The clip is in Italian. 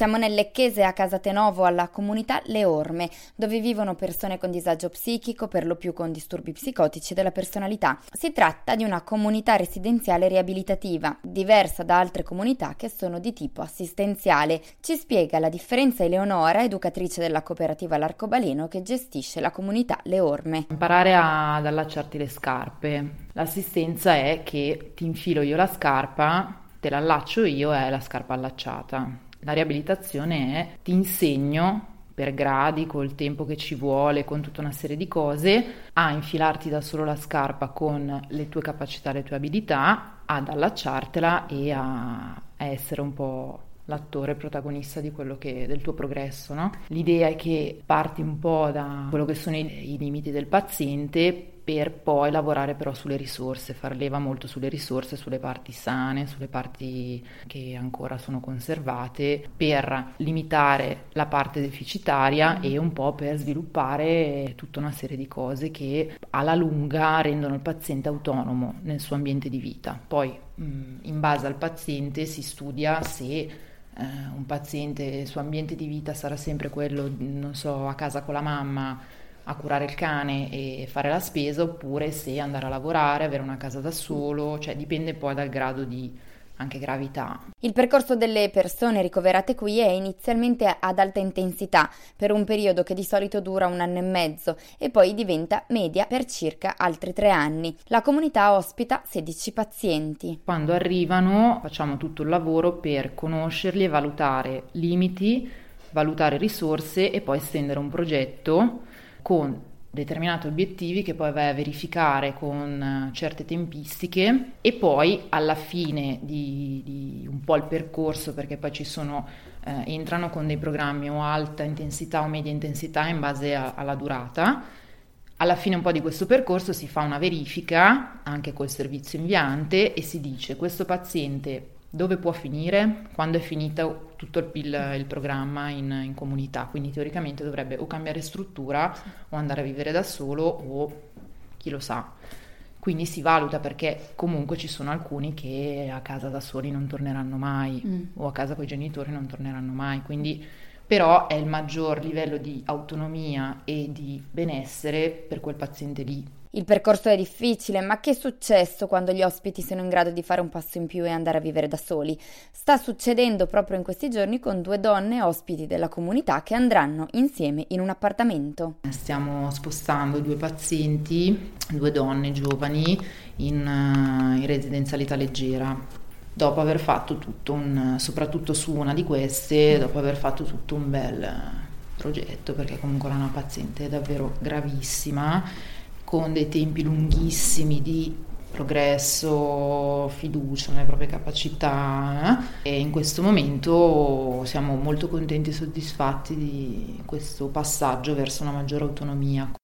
Siamo nel Lecchese a Casatenovo, alla comunità Le Orme, dove vivono persone con disagio psichico, per lo più con disturbi psicotici della personalità. Si tratta di una comunità residenziale riabilitativa, diversa da altre comunità che sono di tipo assistenziale. Ci spiega la differenza Eleonora, educatrice della cooperativa L'Arcobaleno che gestisce la comunità Le Orme. Imparare ad allacciarti le scarpe. L'assistenza è che ti infilo io la scarpa, te l'allaccio io e la scarpa allacciata la riabilitazione è ti insegno per gradi, col tempo che ci vuole, con tutta una serie di cose, a infilarti da solo la scarpa con le tue capacità, le tue abilità, ad allacciartela e a, essere un po' l'attore protagonista di quello che, del tuo progresso. No? L'idea è che parti un po' da quello che sono i, i limiti del paziente per poi lavorare però sulle risorse, far leva molto sulle risorse, sulle parti sane, sulle parti che ancora sono conservate, per limitare la parte deficitaria e un po' per sviluppare tutta una serie di cose che alla lunga rendono il paziente autonomo nel suo ambiente di vita. Poi in base al paziente si studia se eh, un paziente, il suo ambiente di vita sarà sempre quello, non so, a casa con la mamma, a curare il cane e fare la spesa oppure se andare a lavorare, avere una casa da solo, cioè dipende poi dal grado di anche gravità. Il percorso delle persone ricoverate qui è inizialmente ad alta intensità per un periodo che di solito dura un anno e mezzo e poi diventa media per circa altri tre anni. La comunità ospita 16 pazienti. Quando arrivano facciamo tutto il lavoro per conoscerli e valutare limiti, valutare risorse e poi stendere un progetto con determinati obiettivi che poi vai a verificare con eh, certe tempistiche e poi alla fine di, di un po' il percorso perché poi ci sono eh, entrano con dei programmi o alta intensità o media intensità in base a, alla durata. Alla fine un po' di questo percorso si fa una verifica anche col servizio inviante e si dice questo paziente dove può finire quando è finito tutto il, il programma in, in, comunità. Quindi teoricamente dovrebbe o cambiare struttura o andare a vivere da solo o chi lo sa. Quindi si valuta perché comunque ci sono alcuni che a casa da soli non torneranno mai mm. o a casa con i genitori non torneranno mai. Quindi però è il maggior livello di autonomia e di benessere per quel paziente lì il percorso è difficile, ma che è successo quando gli ospiti sono in grado di fare un passo in più e andare a vivere da soli? Sta succedendo proprio in questi giorni con due donne ospiti della comunità che andranno insieme in un appartamento. Stiamo spostando due pazienti, due donne giovani, in, uh, in residenzialità leggera. Dopo aver fatto tutto un, soprattutto su una di queste, dopo aver fatto tutto un bel progetto, perché comunque era una paziente davvero gravissima con dei tempi lunghissimi di progresso, fiducia nelle proprie capacità eh? e in questo momento siamo molto contenti e soddisfatti di questo passaggio verso una maggiore autonomia.